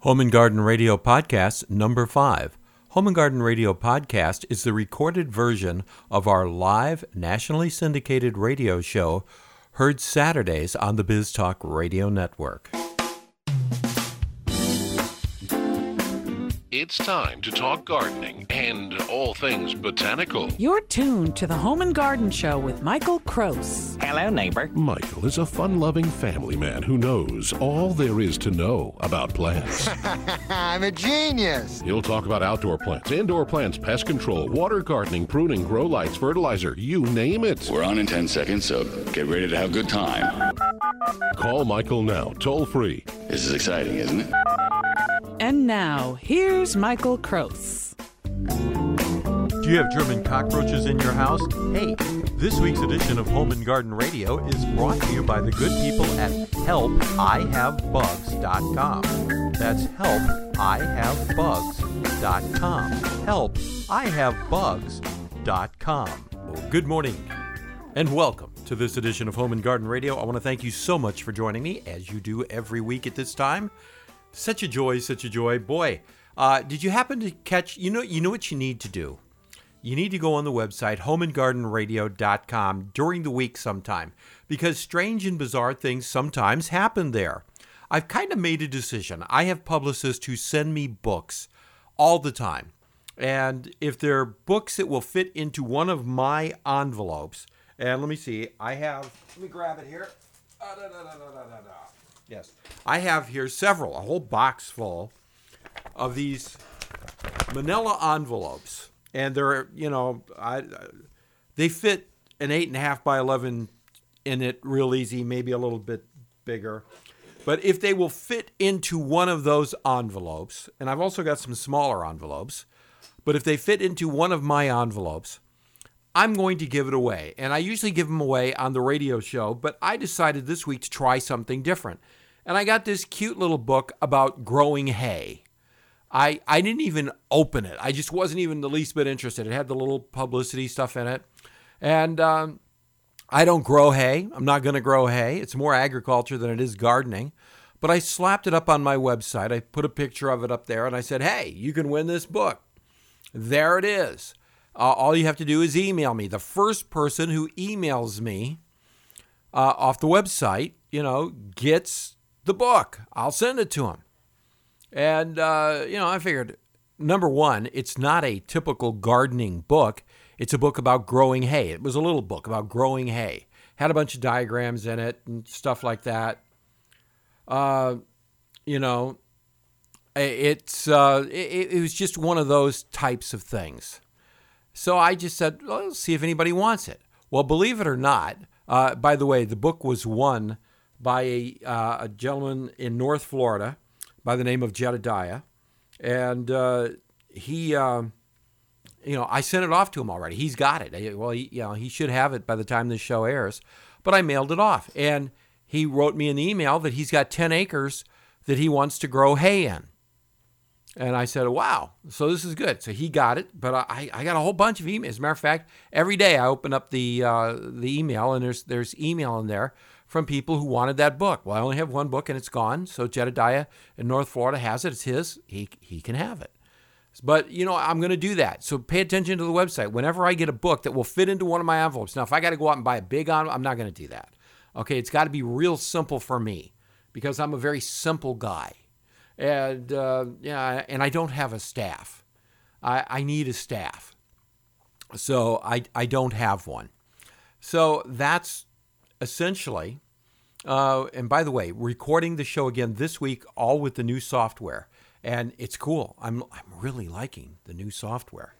Home and Garden Radio Podcast number five. Home and Garden Radio Podcast is the recorded version of our live, nationally syndicated radio show heard Saturdays on the BizTalk Radio Network. It's time to talk gardening and all things botanical. You're tuned to the Home and Garden Show with Michael Krose. Hello, neighbor. Michael is a fun loving family man who knows all there is to know about plants. I'm a genius. He'll talk about outdoor plants, indoor plants, pest control, water gardening, pruning, grow lights, fertilizer, you name it. We're on in 10 seconds, so get ready to have a good time. Call Michael now, toll free. This is exciting, isn't it? And now, here's Michael Krose. Do you have German cockroaches in your house? Hey, this week's edition of Home and Garden Radio is brought to you by the good people at helpihavebugs.com. That's helpihavebugs.com. Helpihavebugs.com. Good morning and welcome to this edition of Home and Garden Radio. I want to thank you so much for joining me as you do every week at this time. Such a joy, such a joy. Boy, uh, did you happen to catch you know you know what you need to do? You need to go on the website homeandgardenradio.com during the week sometime because strange and bizarre things sometimes happen there. I've kind of made a decision. I have publicists who send me books all the time. And if they're books that will fit into one of my envelopes, and let me see, I have, let me grab it here. Da, da, da. Yes. I have here several, a whole box full of these manila envelopes. And they're, you know, I, they fit an eight and a half by 11 in it real easy, maybe a little bit bigger. But if they will fit into one of those envelopes, and I've also got some smaller envelopes, but if they fit into one of my envelopes, I'm going to give it away. And I usually give them away on the radio show, but I decided this week to try something different. And I got this cute little book about growing hay. I, I didn't even open it. I just wasn't even the least bit interested. It had the little publicity stuff in it. And um, I don't grow hay. I'm not going to grow hay. It's more agriculture than it is gardening. But I slapped it up on my website. I put a picture of it up there and I said, hey, you can win this book. There it is. Uh, all you have to do is email me. The first person who emails me uh, off the website, you know, gets the book. I'll send it to him. And, uh, you know, I figured number one, it's not a typical gardening book. It's a book about growing hay. It was a little book about growing hay. Had a bunch of diagrams in it and stuff like that. Uh, you know, it's uh, it, it was just one of those types of things. So I just said, well, let's see if anybody wants it. Well, believe it or not, uh, by the way, the book was won by a, uh, a gentleman in North Florida by the name of Jedediah. And uh, he, um, you know, I sent it off to him already. He's got it. Well, he, you know, he should have it by the time this show airs. But I mailed it off. And he wrote me an email that he's got 10 acres that he wants to grow hay in. And I said, wow, so this is good. So he got it, but I, I got a whole bunch of emails. As a matter of fact, every day I open up the uh, the email and there's there's email in there from people who wanted that book. Well, I only have one book and it's gone. So Jedediah in North Florida has it. It's his. He, he can have it. But, you know, I'm going to do that. So pay attention to the website. Whenever I get a book that will fit into one of my envelopes. Now, if I got to go out and buy a big envelope, I'm not going to do that. Okay, it's got to be real simple for me because I'm a very simple guy. And, uh, yeah, and I don't have a staff. I, I need a staff. So I, I don't have one. So that's essentially, uh, and by the way, recording the show again this week, all with the new software, and it's cool. I'm I'm really liking the new software.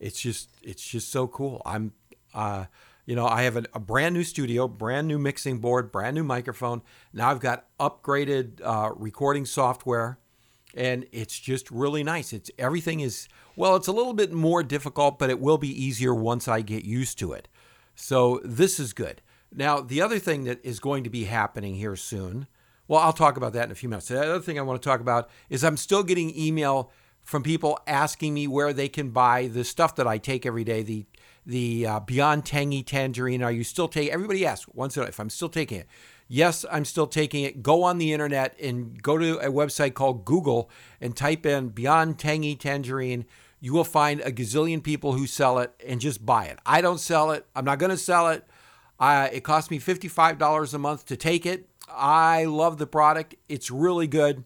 It's just it's just so cool. I'm, uh, you know, I have a, a, brand new studio, brand new mixing board, brand new microphone. Now I've got upgraded uh, recording software, and it's just really nice. It's everything is well. It's a little bit more difficult, but it will be easier once I get used to it. So this is good. Now, the other thing that is going to be happening here soon, well, I'll talk about that in a few minutes. The other thing I want to talk about is I'm still getting email from people asking me where they can buy the stuff that I take every day, the the uh, Beyond Tangy Tangerine. Are you still taking? Everybody asks once if I'm still taking it. Yes, I'm still taking it. Go on the internet and go to a website called Google and type in Beyond Tangy Tangerine. You will find a gazillion people who sell it and just buy it. I don't sell it. I'm not going to sell it. Uh, it cost me $55 a month to take it. I love the product. It's really good.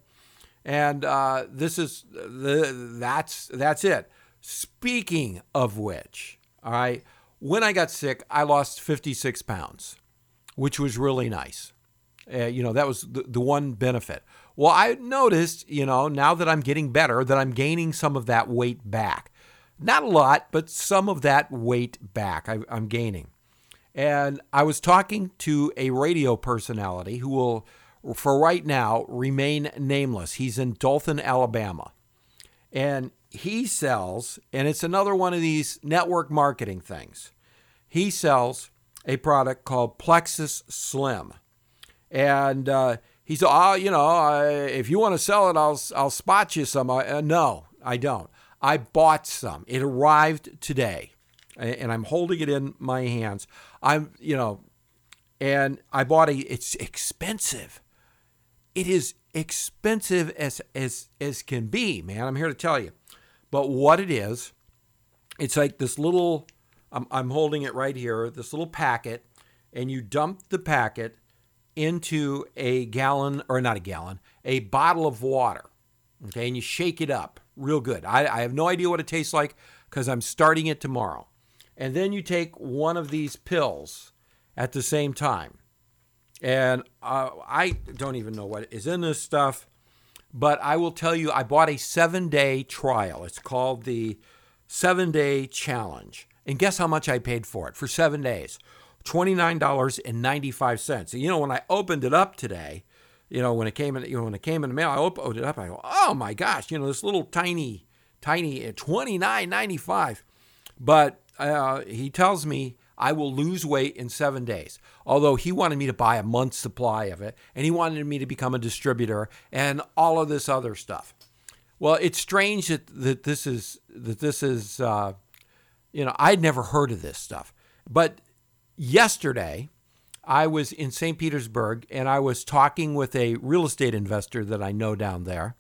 And uh, this is the that's that's it. Speaking of which, all right, when I got sick, I lost 56 pounds, which was really nice. Uh, you know, that was the, the one benefit. Well, I noticed, you know, now that I'm getting better, that I'm gaining some of that weight back. Not a lot, but some of that weight back I, I'm gaining. And I was talking to a radio personality who will, for right now, remain nameless. He's in Dothan, Alabama. And he sells, and it's another one of these network marketing things. He sells a product called Plexus Slim. And uh, he said, oh, you know, uh, if you want to sell it, I'll, I'll spot you some. Uh, no, I don't. I bought some. It arrived today, and I'm holding it in my hands. I'm, you know, and I bought a. It's expensive. It is expensive as as as can be, man. I'm here to tell you. But what it is, it's like this little. I'm I'm holding it right here. This little packet, and you dump the packet into a gallon or not a gallon, a bottle of water. Okay, and you shake it up real good. I, I have no idea what it tastes like because I'm starting it tomorrow. And then you take one of these pills at the same time. And uh, I don't even know what is in this stuff, but I will tell you, I bought a seven day trial. It's called the seven day challenge. And guess how much I paid for it for seven days? $29.95. You know, when I opened it up today, you know, when it came in, you know, when it came in the mail, I opened it up. I go, oh my gosh, you know, this little tiny, tiny uh, $29.95. But uh, he tells me I will lose weight in seven days. Although he wanted me to buy a month's supply of it, and he wanted me to become a distributor and all of this other stuff. Well, it's strange that, that this is that this is, uh, you know, I'd never heard of this stuff, but yesterday, I was in St. Petersburg and I was talking with a real estate investor that I know down there.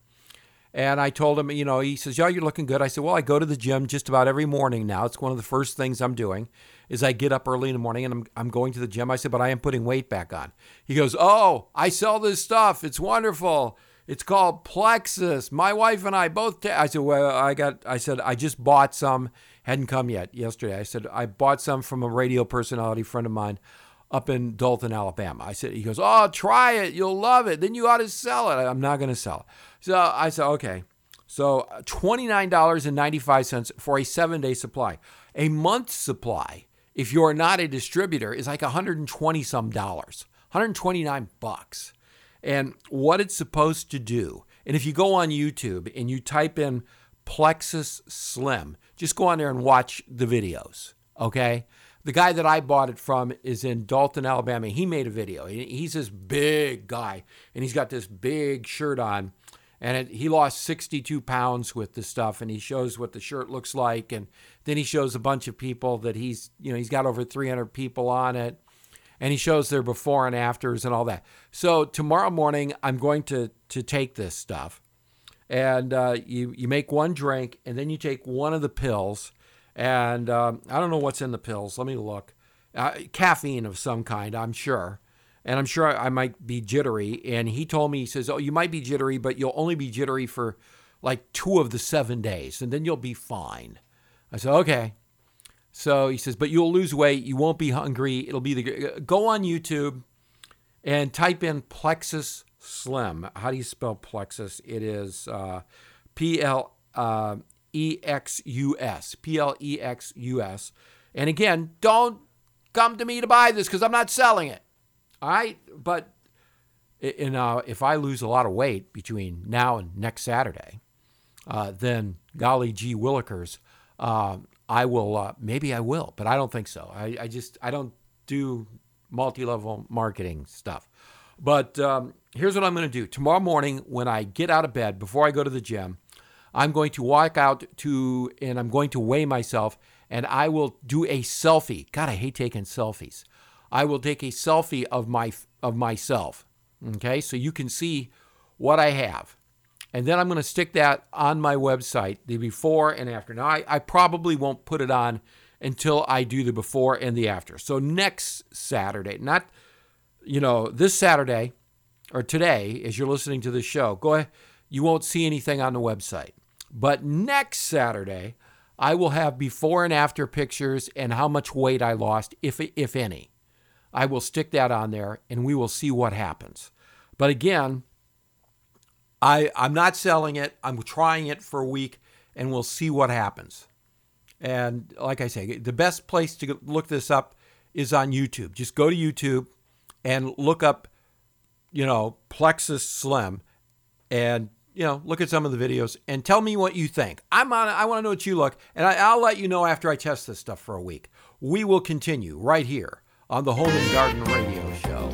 And I told him, you know, he says, "Yeah, you're looking good." I said, "Well, I go to the gym just about every morning now. It's one of the first things I'm doing is I get up early in the morning and I'm I'm going to the gym." I said, "But I am putting weight back on." He goes, "Oh, I sell this stuff. It's wonderful. It's called Plexus. My wife and I both." Ta-. I said, "Well, I got." I said, "I just bought some hadn't come yet yesterday. I said, I bought some from a radio personality friend of mine up in Dothan, Alabama. I said, he goes, Oh, try it. You'll love it. Then you ought to sell it. I'm not going to sell it. So I said, Okay. So uh, $29.95 for a seven day supply. A month supply, if you're not a distributor, is like 120 some dollars, 129 bucks. And what it's supposed to do, and if you go on YouTube and you type in Plexus Slim, just go on there and watch the videos. Okay. The guy that I bought it from is in Dothan, Alabama. He made a video. He's this big guy, and he's got this big shirt on, and it, he lost 62 pounds with the stuff. And he shows what the shirt looks like, and then he shows a bunch of people that he's, you know, he's got over 300 people on it, and he shows their before and afters and all that. So tomorrow morning, I'm going to to take this stuff, and uh, you you make one drink, and then you take one of the pills, and um, I don't know what's in the pills. Let me look. Uh, caffeine of some kind, I'm sure, and I'm sure I might be jittery. And he told me, he says, "Oh, you might be jittery, but you'll only be jittery for like two of the seven days, and then you'll be fine." I said, "Okay." So he says, "But you'll lose weight. You won't be hungry. It'll be the go on YouTube." and type in plexus Slim. How do you spell plexus? It is uh, P L uh, E X U S. P L E X U S. And again, don't come to me to buy this because I'm not selling it. Right? But in, uh, if I lose a lot of weight between now and next Saturday, uh, then golly gee willikers, uh, I will, uh, maybe I will, but I don't think so. I, I just, I don't do multi level marketing stuff. But um, here's what I'm going to do. Tomorrow morning, when I get out of bed, before I go to the gym, I'm going to walk out to, and I'm going to weigh myself, and I will do a selfie. God, I hate taking selfies. I will take a selfie of my of myself. Okay, so you can see what I have. And then I'm going to stick that on my website, the before and after. Now, I, I probably won't put it on until I do the before and the after. So next Saturday, not, you know, this Saturday or today, as you're listening to this show, go ahead. You won't see anything on the website. But next Saturday, I will have before and after pictures and how much weight I lost, if, if any. I will stick that on there and we will see what happens. But again, I, I'm not selling it. I'm trying it for a week and we'll see what happens. And like I say, the best place to look this up is on YouTube. Just go to YouTube and look up, you know, Plexus Slim and, you know, look at some of the videos and tell me what you think. I'm on I want to know what you look, and I, I'll let you know after I test this stuff for a week. We will continue right here on the Home and Garden Radio Show.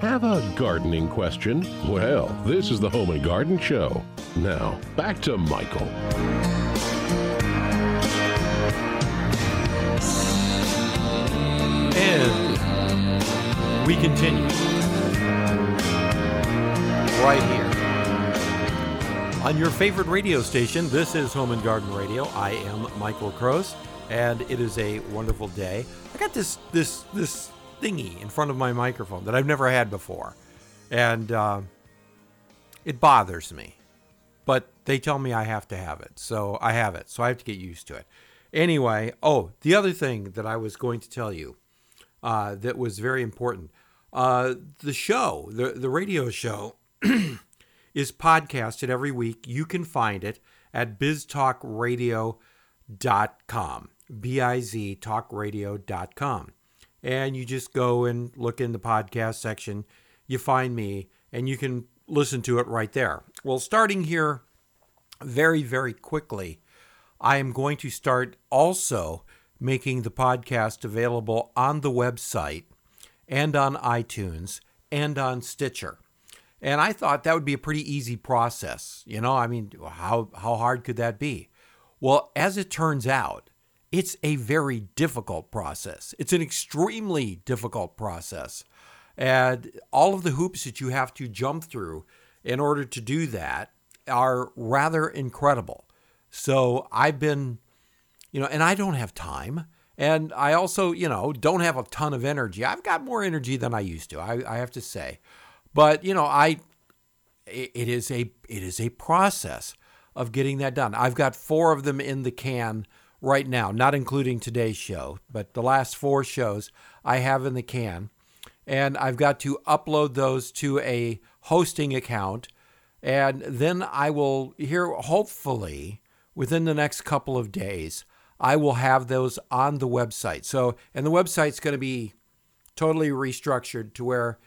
Have a gardening question? Well, this is the Home and Garden Show. Now, back to Michael. And we continue right here on your favorite radio station. This is Home and Garden Radio. I am Michael Kroos, and it is a wonderful day. I got this this this thingy in front of my microphone that I've never had before, and uh, it bothers me. But they tell me I have to have it, so I have it. So I have to get used to it. Anyway, oh, the other thing that I was going to tell you uh, that was very important. Uh, the show, the, the radio show, is podcasted every week. You can find it at biztalkradio.com, B I Z talkradio.com. And you just go and look in the podcast section. You find me, and you can listen to it right there. Well, starting here very, very quickly, I am going to start also making the podcast available on the website and on iTunes and on Stitcher. And I thought that would be a pretty easy process. You know, I mean, how, how hard could that be? Well, as it turns out, it's a very difficult process. It's an extremely difficult process. And all of the hoops that you have to jump through in order to do that are rather incredible. So I've been, you know, and I don't have time. And I also, you know, don't have a ton of energy. I've got more energy than I used to, I, I have to say. But, you know, I it is a it is a process of getting that done. I've got four of them in the can right now, not including today's show, but the last four shows I have in the can. And I've got to upload those to a hosting account. And then I will, here, hopefully, within the next couple of days, I will have those on the website. So, and the website's going to be totally restructured to where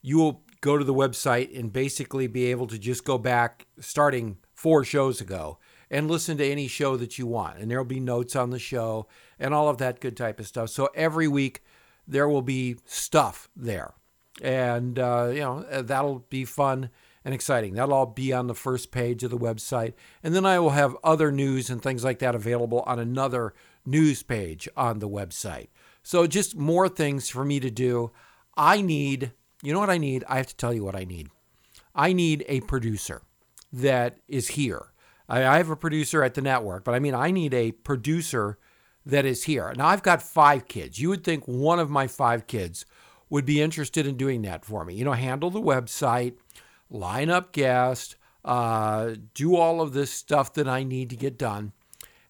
you will go to the website and basically be able to just go back starting four shows ago and listen to any show that you want. And there'll be notes on the show and all of that good type of stuff. So every week there will be stuff there. And, uh, you know, that'll be fun and exciting. That'll all be on the first page of the website. And then I will have other news and things like that available on another news page on the website. So just more things for me to do. I need, you know what I need? I have to tell you what I need. I need a producer that is here. I, I have a producer at the network, but I mean, I need a producer that is here. Now, I've got five kids. You would think one of my five kids would be interested in doing that for me. You know, handle the website, line up guests, uh, do all of this stuff that I need to get done.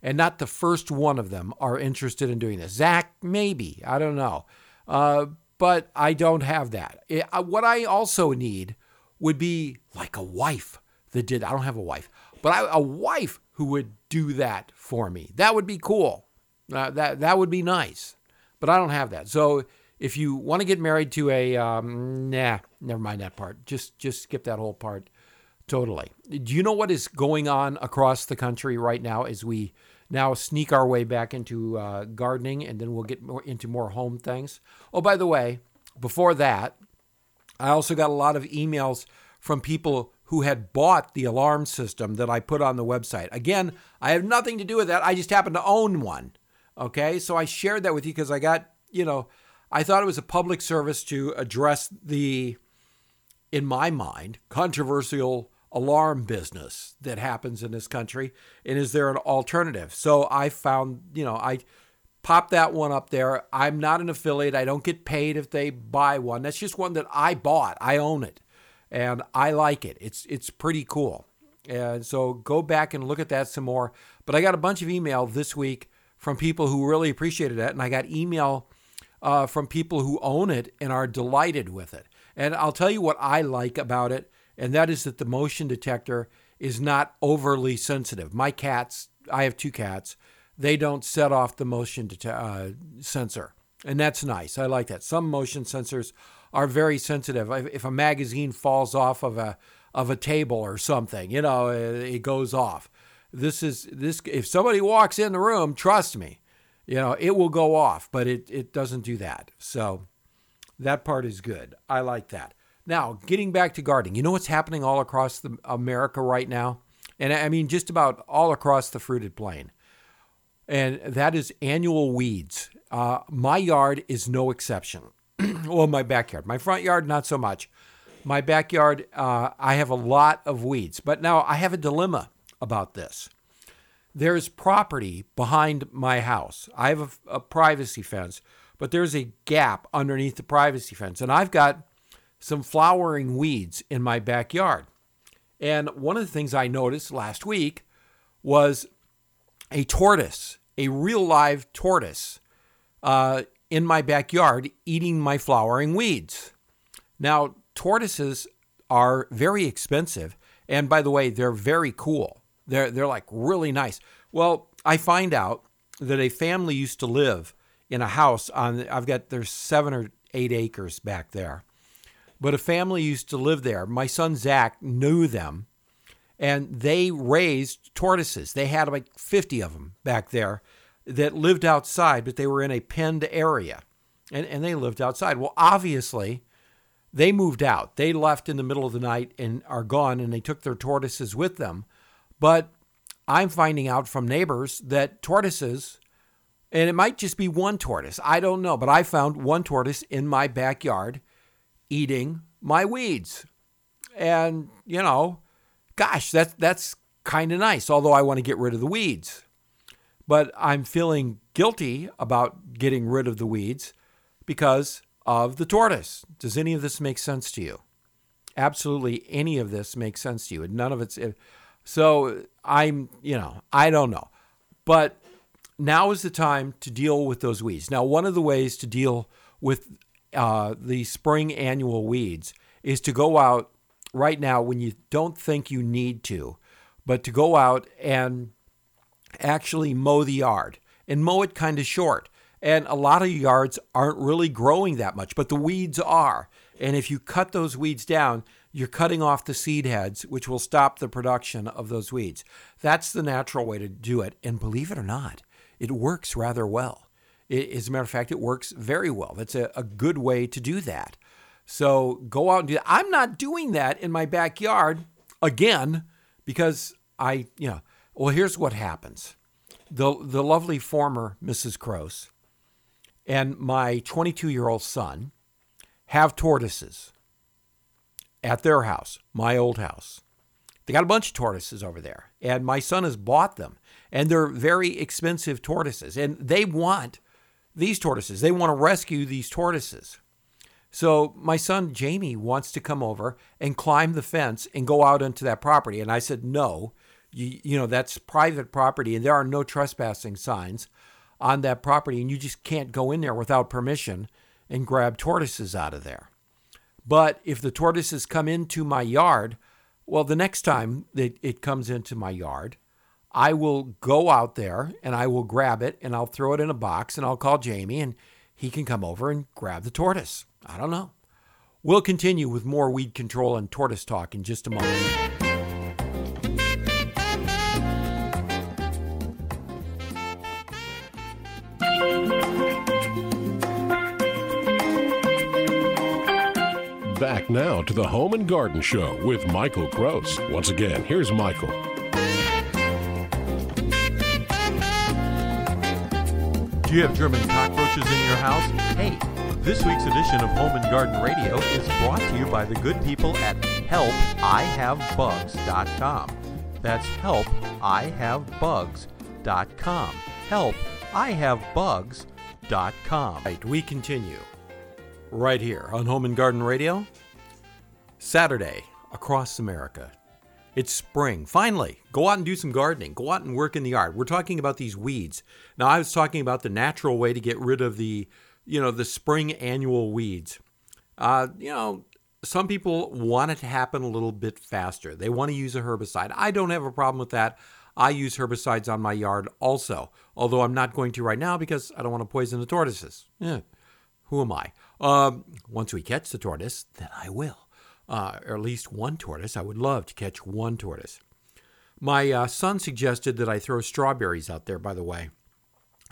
And not the first one of them are interested in doing this. Zach, maybe. I don't know. Uh, but I don't have that. It, uh, what I also need would be like a wife that did. I don't have a wife, but I, a wife who would do that for me. That would be cool. Uh, that that would be nice. But I don't have that. So if you want to get married to a um, nah, never mind that part. Just just skip that whole part. totally. Do you know what is going on across the country right now as we now sneak our way back into uh, gardening and then we'll get more into more home things? Oh, by the way, before that, I also got a lot of emails from people who had bought the alarm system that I put on the website. Again, I have nothing to do with that. I just happen to own one. Okay. So I shared that with you because I got, you know, I thought it was a public service to address the, in my mind, controversial alarm business that happens in this country. And is there an alternative? So I found, you know, I popped that one up there. I'm not an affiliate. I don't get paid if they buy one. That's just one that I bought. I own it. And I like it. It's it's pretty cool. And so go back and look at that some more. But I got a bunch of email this week from people who really appreciated that. And I got email uh, from people who own it and are delighted with it. And I'll tell you what I like about it, and that is that the motion detector is not overly sensitive. My cats, I have two cats, they don't set off the motion det- uh, sensor. And that's nice. I like that. Some motion sensors are very sensitive. If a magazine falls off of a of a table or something, you know, it goes off. This is this if somebody walks in the room, trust me, you know, it will go off, but it it doesn't do that. So that part is good. I like that. Now, getting back to gardening, you know what's happening all across the, America right now? And I mean just about all across the fruited plain. And that is annual weeds. Uh, my yard is no exception. well, my backyard. My front yard, not so much. My backyard, uh, I have a lot of weeds. But now I have a dilemma about this. There's property behind my house. I have a, a privacy fence, but there's a gap underneath the privacy fence. And I've got some flowering weeds in my backyard. And one of the things I noticed last week was a tortoise, a real live tortoise, uh, in my backyard eating my flowering weeds. Now, tortoises are very expensive. And by the way, they're very cool. They're, they're like really nice. Well, I find out that a family used to live in a house on, I've got, there's seven or eight acres back there. But a family used to live there. My son Zach knew them and they raised tortoises. They had like 50 of them back there that lived outside, but they were in a penned area and, and they lived outside. Well, obviously, they moved out. They left in the middle of the night and are gone, and they took their tortoises with them. But I'm finding out from neighbors that tortoises, and it might just be one tortoise, I don't know, but I found one tortoise in my backyard eating my weeds. And, you know, gosh, that, that's kind of nice, although I want to get rid of the weeds. But I'm feeling guilty about getting rid of the weeds because of the tortoise. Does any of this make sense to you? Absolutely, any of this makes sense to you. And None of it's. Eh, So I'm, you know, I don't know. But now is the time to deal with those weeds. Now, one of the ways to deal with uh, the spring annual weeds is to go out right now when you don't think you need to, but to go out and actually mow the yard and mow it kind of short. And a lot of yards aren't really growing that much, but the weeds are. And if you cut those weeds down, you're cutting off the seed heads, which will stop the production of those weeds. That's the natural way to do it. And believe it or not, it works rather well. It, as a matter of fact, it works very well. That's a, a good way to do that. So go out and do that. I'm not doing that in my backyard again because I, you know, well, here's what happens. The, the lovely former Mrs. Croce and my 22 year old son have tortoises at their house, my old house. They got a bunch of tortoises over there, and my son has bought them, and they're very expensive tortoises, and they want these tortoises. They want to rescue these tortoises. So my son Jamie wants to come over and climb the fence and go out into that property, and I said no. You, you know that's private property, and there are no trespassing signs on that property, and you just can't go in there without permission and grab tortoises out of there. But if the tortoises come into my yard, well, the next time that it comes into my yard, I will go out there and I will grab it and I'll throw it in a box and I'll call Jamie and he can come over and grab the tortoise. I don't know. We'll continue with more weed control and tortoise talk in just a moment. Now to the Home and Garden Show with Michael Gross. Once again, here's Michael. Do you have German cockroaches in your house? Hey, this week's edition of Home and Garden Radio is brought to you by the good people at helpihavebugs.com. That's helpihavebugs.com. Helpihavebugs.com. Right, we continue right here on Home and Garden Radio. Saturday across America. It's spring. Finally, go out and do some gardening. Go out and work in the yard. We're talking about these weeds. Now, I was talking about the natural way to get rid of the, you know, the spring annual weeds. Uh, you know, some people want it to happen a little bit faster. They want to use a herbicide. I don't have a problem with that. I use herbicides on my yard also, although I'm not going to right now because I don't want to poison the tortoises. Yeah, who am I? Um, once we catch the tortoise, then I will uh, or at least one tortoise. I would love to catch one tortoise. My uh, son suggested that I throw strawberries out there, by the way,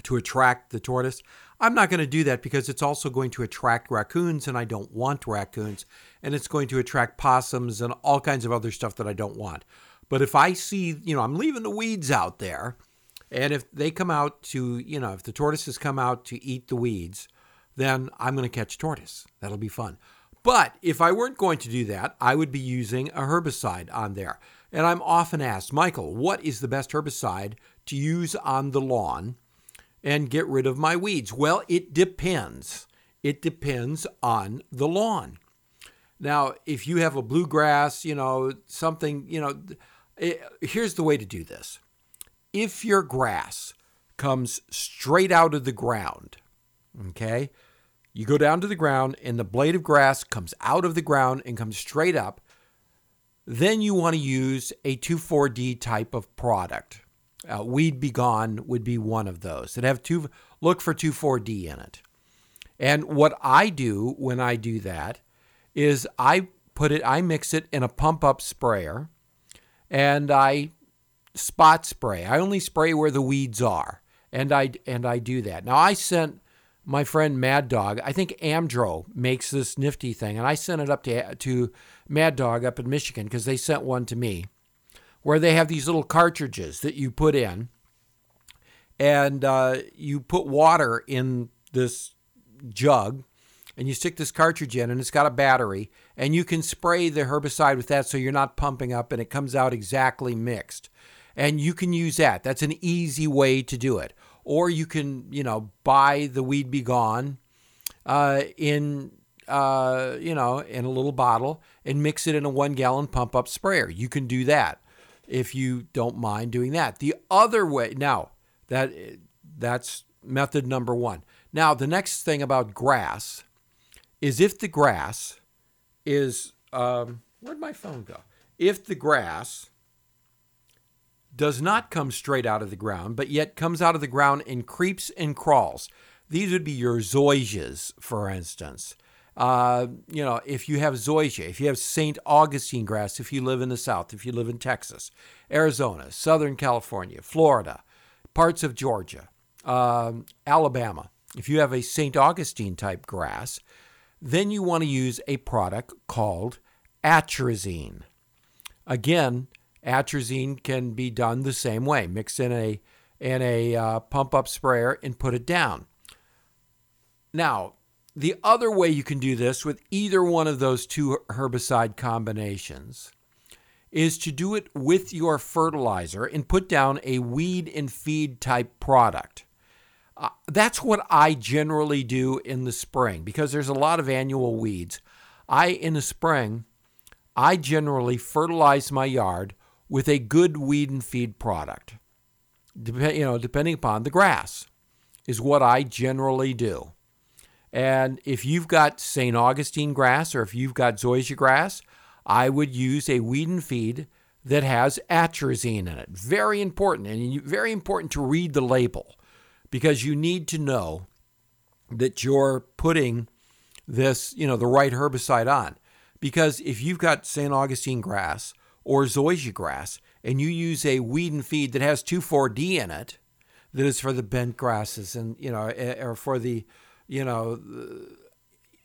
to attract the tortoise. I'm not going to do that because it's also going to attract raccoons, and I don't want raccoons. And it's going to attract possums and all kinds of other stuff that I don't want. But if I see, you know, I'm leaving the weeds out there, and if they come out to, you know, if the tortoises come out to eat the weeds, then I'm going to catch tortoise. That'll be fun. But if I weren't going to do that, I would be using a herbicide on there. And I'm often asked, Michael, what is the best herbicide to use on the lawn and get rid of my weeds? Well, it depends. It depends on the lawn. Now, if you have a bluegrass, you know, something, you know, it, eh, here's the way to do this. If your grass comes straight out of the ground, okay, you go down to the ground, and the blade of grass comes out of the ground and comes straight up. Then you want to use a 2,4-D type of product. Uh, Weed B Gon would be one of those that have two. Look for 2,4-D in it. And what I do when I do that is I put it, I mix it in a pump up sprayer, and I spot spray. I only spray where the weeds are, and I and I do that. Now I sent my friend Mad Dog. I think Amdro makes this nifty thing, and I sent it up to to Mad Dog up in Michigan because they sent one to me, where they have these little cartridges that you put in, and uh, you put water in this jug, and you stick this cartridge in, and it's got a battery, and you can spray the herbicide with that, so you're not pumping up, and it comes out exactly mixed, and you can use that. That's an easy way to do it or you can you know buy the Weed B Gon uh, in uh, you know in a little bottle and mix it in a one gallon pump up sprayer. You can do that if you don't mind doing that. The other way now that that's method number one. Now the next thing about grass is if the grass is um, where'd my phone go? If the grass does not come straight out of the ground, but yet comes out of the ground and creeps and crawls. These would be your zoysias, for instance. Uh, you know, if you have zoysia, if you have St. Augustine grass, if you live in the South, if you live in Texas, Arizona, Southern California, Florida, parts of Georgia, um, Alabama, if you have a St. Augustine type grass, then you want to use a product called atrazine. Again, atrazine can be done the same way. Mix in a in a uh, pump up sprayer and put it down. Now, the other way you can do this with either one of those two herbicide combinations is to do it with your fertilizer and put down a weed and feed type product. Uh, that's what I generally do in the spring because there's a lot of annual weeds. I in the spring, I generally fertilize my yard with a good weed and feed product. Dep- you know, depending upon the grass, is what I generally do. And if you've got St. Augustine grass or if you've got zoysia grass, I would use a weed and feed that has atrazine in it. Very important, and very important to read the label because you need to know that you're putting this, you know, the right herbicide on. Because if you've got St. Augustine grass or zoysia grass and you use a weed and feed that has 2,4-D in it, that is for the bent grasses and, you know, eh, or for the, you know,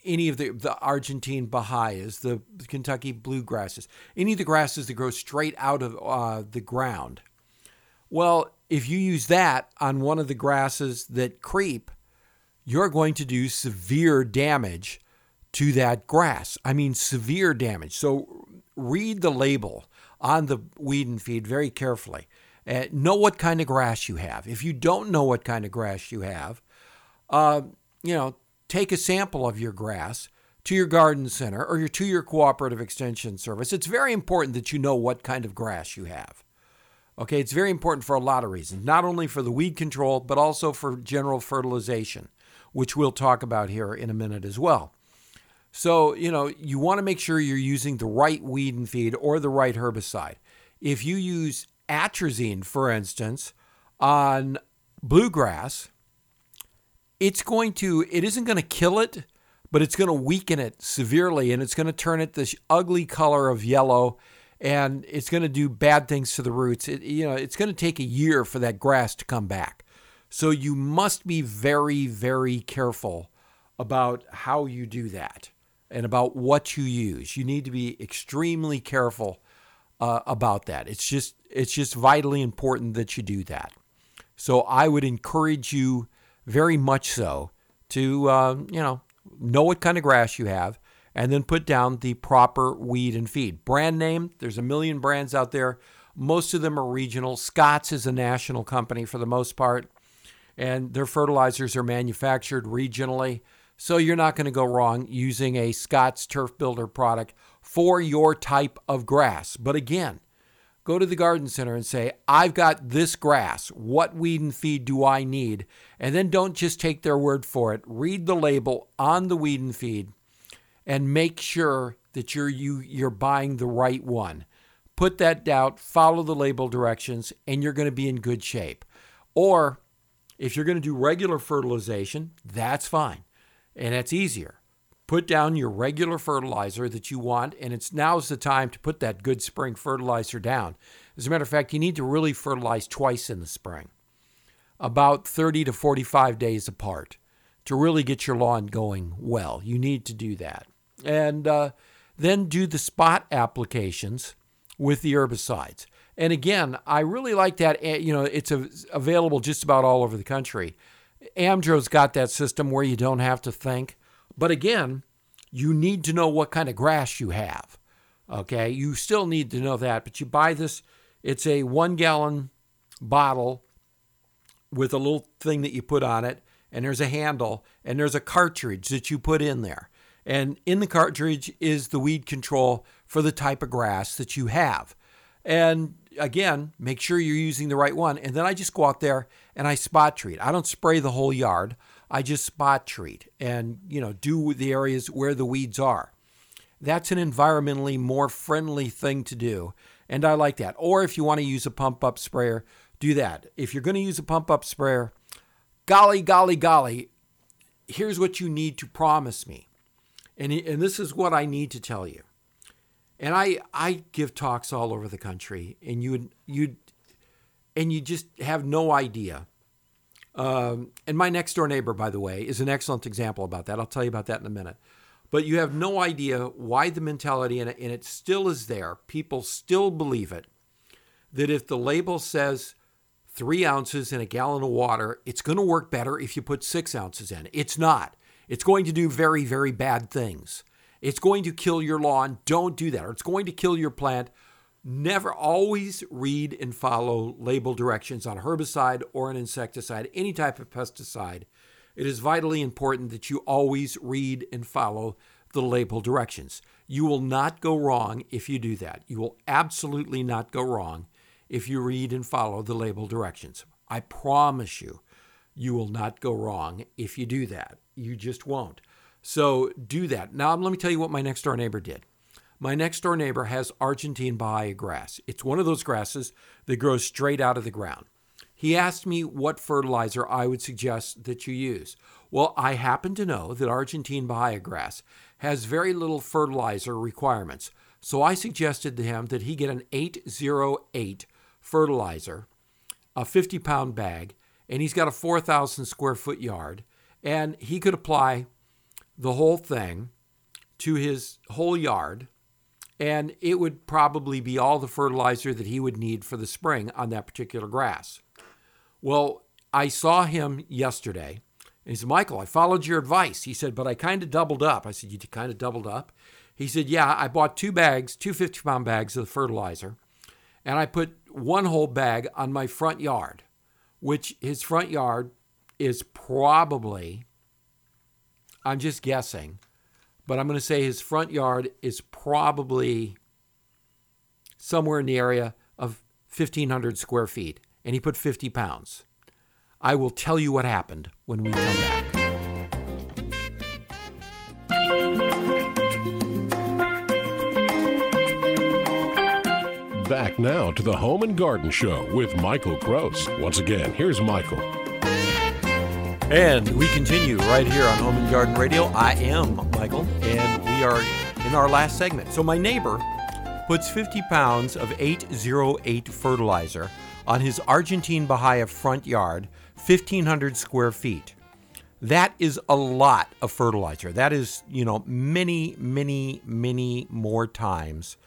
any of the, the Argentine Bahias, the Kentucky blue grasses, any of the grasses that grow straight out of uh, the ground. Well, if you use that on one of the grasses that creep, you're going to do severe damage to that grass. I mean, severe damage. So read the label on the weed and feed very carefully. Uh, know what kind of grass you have. If you don't know what kind of grass you have, uh, you know, take a sample of your grass to your garden center or your, to your cooperative extension service. It's very important that you know what kind of grass you have. Okay, it's very important for a lot of reasons, not only for the weed control, but also for general fertilization, which we'll talk about here in a minute as well. So, you know, you want to make sure you're using the right weed and feed or the right herbicide. If you use atrazine, for instance, on bluegrass, it's going to, it isn't going to kill it, but it's going to weaken it severely and it's going to turn it this ugly color of yellow and it's going to do bad things to the roots. It, you know, it's going to take a year for that grass to come back. So you must be very, very careful about how you do that and about what you use. You need to be extremely careful uh, about that. It's just it's just vitally important that you do that. So I would encourage you very much so to uh, you know know what kind of grass you have and then put down the proper weed and feed. Brand name, there's a million brands out there. Most of them are regional. Scotts is a national company for the most part, and their fertilizers are manufactured regionally. So you're not going to go wrong using a Scotts Turf Builder product for your type of grass. But again, go to the garden center and say, I've got this grass. What weed and feed do I need? And then don't just take their word for it. Read the label on the weed and feed and make sure that you're you you're buying the right one. Put that doubt, follow the label directions, and you're going to be in good shape. Or if you're going to do regular fertilization, that's fine. And that's easier. Put down your regular fertilizer that you want, and it's now's the time to put that good spring fertilizer down. As a matter of fact, you need to really fertilize twice in the spring, about 30 to 45 days apart, to really get your lawn going well. You need to do that and uh, then do the spot applications with the herbicides. And again, I really like that. Eh, you know, it's available just about all over the country. Amdro's got that system where you don't have to think. But again, you need to know what kind of grass you have. Okay, you still need to know that, but you buy this. It's a one gallon bottle with a little thing that you put on it, and there's a handle, and there's a cartridge that you put in there. And in the cartridge is the weed control for the type of grass that you have. And again, make sure you're using the right one. And then I just go out there and I spot treat. I don't spray the whole yard. I just spot treat and, you know, do the areas where the weeds are. That's an environmentally more friendly thing to do. And I like that. Or if you want to use a pump up sprayer, do that. If you're going to use a pump up sprayer, golly, golly, golly, here's what you need to promise me. And, and this is what I need to tell you. And I, I give talks all over the country, and you you and you just have no idea. Um, and my next door neighbor, by the way, is an excellent example about that. I'll tell you about that in a minute. But you have no idea why the mentality, and it, and it still is there. People still believe it that if the label says three ounces in a gallon of water, it's going to work better if you put six ounces in. It's not. It's going to do very, very bad things. It's going to kill your lawn. Don't do that. Or it's going to kill your plant. Never always read and follow label directions on herbicide or an insecticide, any type of pesticide. It is vitally important that you always read and follow the label directions. You will not go wrong if you do that. You will absolutely not go wrong if you read and follow the label directions. I promise you, you will not go wrong if you do that. You just won't. So do that. Now, let me tell you what my next door neighbor did. My next door neighbor has Argentine Bahia grass. It's one of those grasses that grows straight out of the ground. He asked me what fertilizer I would suggest that you use. Well, I happen to know that Argentine Bahia grass has very little fertilizer requirements. So I suggested to him that he get an 808 fertilizer, a 50 pound bag, and he's got a 4,000 square foot yard and he could apply the whole thing to his whole yard, and it would probably be all the fertilizer that he would need for the spring on that particular grass. Well, I saw him yesterday. And he said, Michael, I followed your advice. He said, but I kind of doubled up. I said, You kind of doubled up? He said, Yeah, I bought two bags, two 50 pound bags of fertilizer, and I put one whole bag on my front yard, which his front yard is probably, I'm just guessing, but I'm going to say his front yard is probably somewhere in the area of 1,500 square feet, and he put 50 pounds. I will tell you what happened when we come back. Back now to the Home and Garden Show with Michael Gross. Once again, here's Michael. And we continue right here on Home and Garden Radio. I am Michael, and we are in our last segment. So, my neighbor puts 50 pounds of 808 fertilizer on his Argentine Bahia front yard, 1,500 square feet. That is a lot of fertilizer. That is, you know, many, many, many more times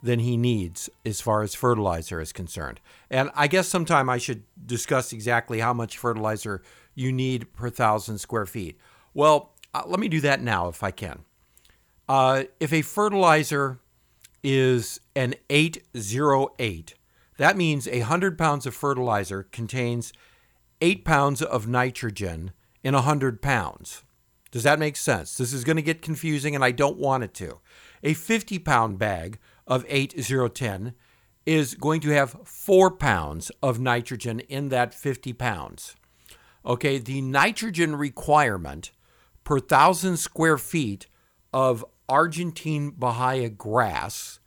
than he needs as far as fertilizer is concerned. And I guess sometime I should discuss exactly how much fertilizer you need per thousand square feet. Well, uh, let me do that now if I can. Uh, if a fertilizer is an 808, that means 100 pounds of fertilizer contains 8 pounds of nitrogen in 100 pounds. Does that make sense? This is going to get confusing and I don't want it to. A 50 pound bag of 8010 is going to have 4 pounds of nitrogen in that 50 pounds. Okay, the nitrogen requirement per thousand square feet of Argentine Bahia grass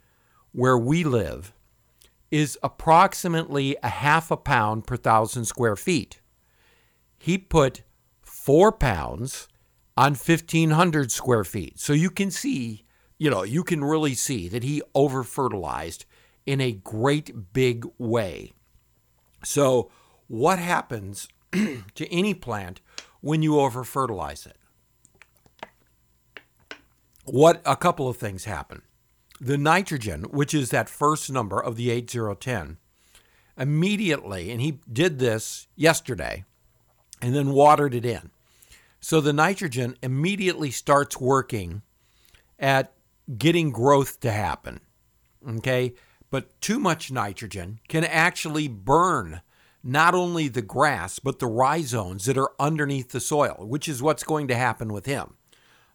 where we live is approximately a half a pound per thousand square feet. He put four pounds on 1,500 square feet. So you can see you know, you can really see that he over fertilized in a great big way. So, what happens to any plant when you over fertilize it? What a couple of things happen. The nitrogen, which is that first number of the 8010, immediately, and he did this yesterday and then watered it in. So the nitrogen immediately starts working at getting growth to happen. Okay? But too much nitrogen can actually burn not only the grass, but the rhizomes that are underneath the soil, which is what's going to happen with him.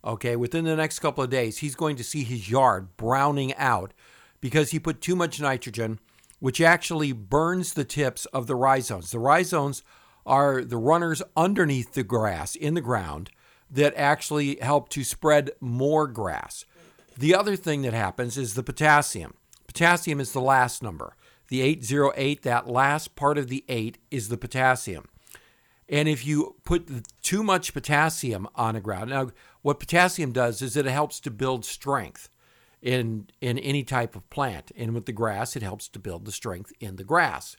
Okay, within the next couple of days, he's going to see his yard browning out because he put too much nitrogen, which actually burns the tips of the rhizomes. The rhizomes are the runners underneath the grass in the ground that actually help to spread more grass. The other thing that happens is the potassium. Potassium is the last number. The 808, that last part of the 8 is the potassium. And if you put too much potassium on the ground, now what potassium does is it helps to build strength in in any type of plant. And with the grass, it helps to build the strength in the grass.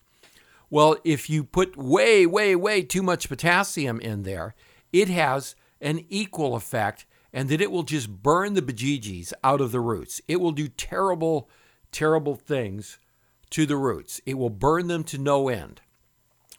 Well, if you put way, way, way too much potassium in there, it has an equal effect and that it will just burn the bejeejees out of the roots. It will do terrible, terrible things to the roots. It will burn them to no end.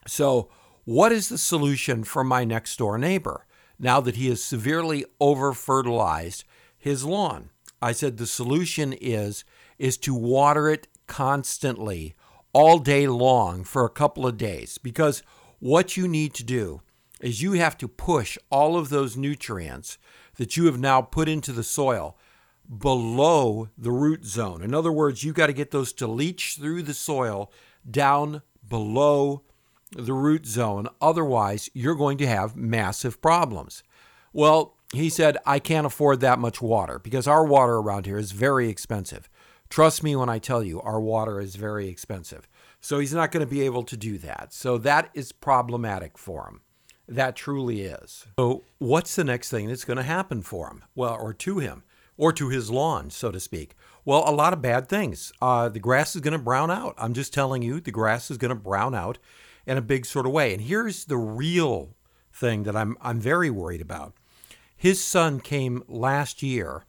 So, what is the solution for my next door neighbor now that he has severely over fertilized his lawn? I said the solution is is to water it constantly all day long for a couple of days because what you need to do is you have to push all of those nutrients that you have now put into the soil below the root zone. In other words, you've got to get those to leach through the soil down below the root zone. Otherwise, you're going to have massive problems. Well, he said, I can't afford that much water because our water around here is very expensive. Trust me when I tell you, our water is very expensive. So he's not going to be able to do that. So that is problematic for him. That truly is. So, what's the next thing that's going to happen for him? Well, or to him, or to his lawn, so to speak? Well, a lot of bad things. Uh, the grass is going to brown out. I'm just telling you, the grass is going to brown out in a big sort of way. And here's the real thing that I'm I'm very worried about. His son came last year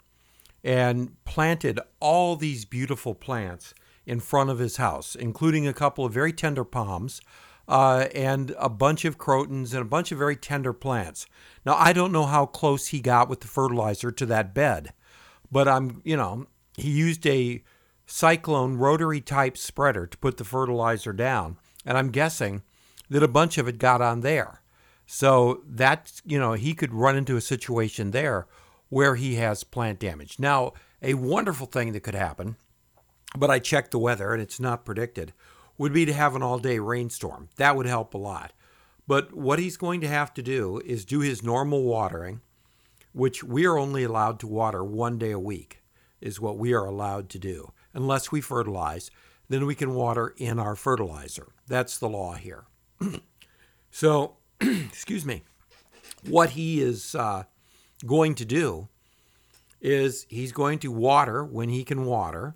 and planted all these beautiful plants in front of his house, including a couple of very tender palms uh, and a bunch of crotons and a bunch of very tender plants. Now, I don't know how close he got with the fertilizer to that bed, but I'm, you know, he used a cyclone rotary type spreader to put the fertilizer down, and I'm guessing that a bunch of it got on there. So that, you know, he could run into a situation there where he has plant damage. Now, a wonderful thing that could happen, but I checked the weather and it's not predicted, would be to have an all day rainstorm. That would help a lot. But what he's going to have to do is do his normal watering, which we are only allowed to water one day a week, is what we are allowed to do. Unless we fertilize, then we can water in our fertilizer. That's the law here. So, excuse me. What he is uh, going to do is he's going to water when he can water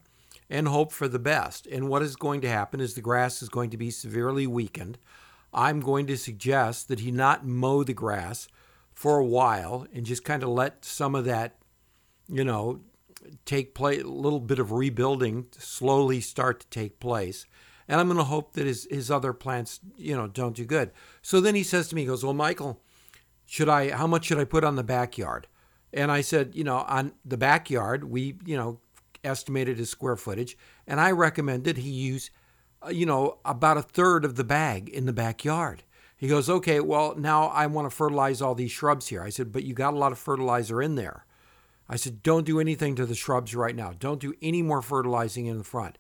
and hope for the best. And what is going to happen is the grass is going to be severely weakened. I'm going to suggest that he not mow the grass for a while and just kind of let some of that, you know, take place, a little bit of rebuilding slowly start to take place. And I'm going to hope that his, his other plants, you know, don't do good. So then he says to me, he goes, Well, Michael, should I, how much should I put on the backyard? And I said, you know, on the backyard, we, you know, estimated his square footage, and I recommended he use, uh, you know, about a third of the bag in the backyard. He goes, okay, well, now I want to fertilize all these shrubs here. I said, but you got a lot of fertilizer in there. I said, don't do anything to the shrubs right now. Don't do any more fertilizing in the front.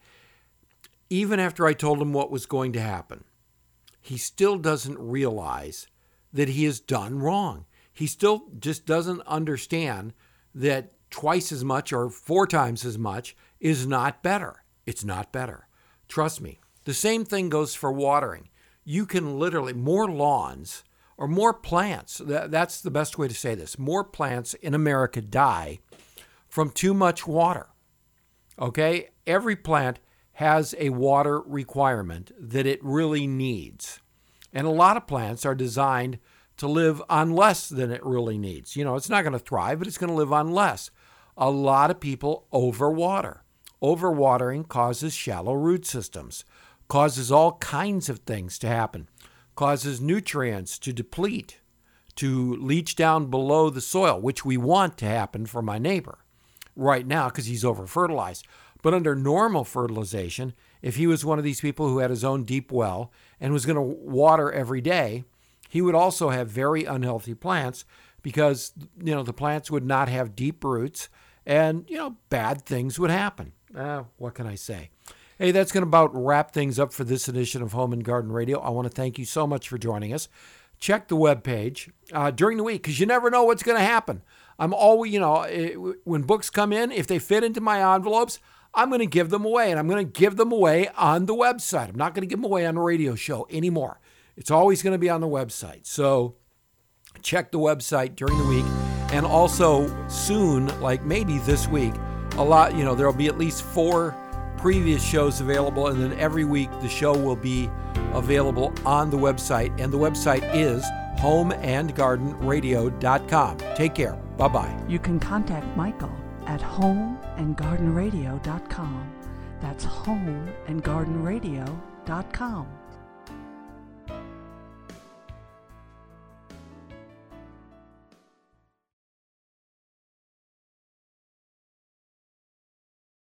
Even after I told him what was going to happen, he still doesn't realize that he has done wrong. He still just doesn't understand that twice as much or four times as much is not better. It's not better. Trust me. The same thing goes for watering. You can literally, more lawns or more plants, that, that's the best way to say this, more plants in America die from too much water. Okay? Every plant has a water requirement that it really needs. And a lot of plants are designed to live on less than it really needs. You know, it's not going to thrive, but it's going to live on less a lot of people overwater. Overwatering causes shallow root systems, causes all kinds of things to happen, causes nutrients to deplete, to leach down below the soil, which we want to happen for my neighbor right now because he's over fertilized. But under normal fertilization, if he was one of these people who had his own deep well and was going to water every day, he would also have very unhealthy plants because you know the plants would not have deep roots and, you know, bad things would happen. Uh, what can I say? Hey, that's going to about wrap things up for this edition of Home and Garden Radio. I want to thank you so much for joining us. Check the web page uh, during the week because you never know what's going to happen. I'm always, you know, it, when books come in, if they fit into my envelopes, I'm going to give them away, and I'm going to give them away on the website. I'm not going to give them away on a radio show anymore. It's always going to be on the website. So check the website during the week. And also soon, like maybe this week, a lot, you know, there'll be at least four previous shows available. And then every week, the show will be available on the website. And the website is homeandgardenradio.com. Take care. Bye bye. You can contact Michael at homeandgardenradio.com. That's homeandgardenradio.com.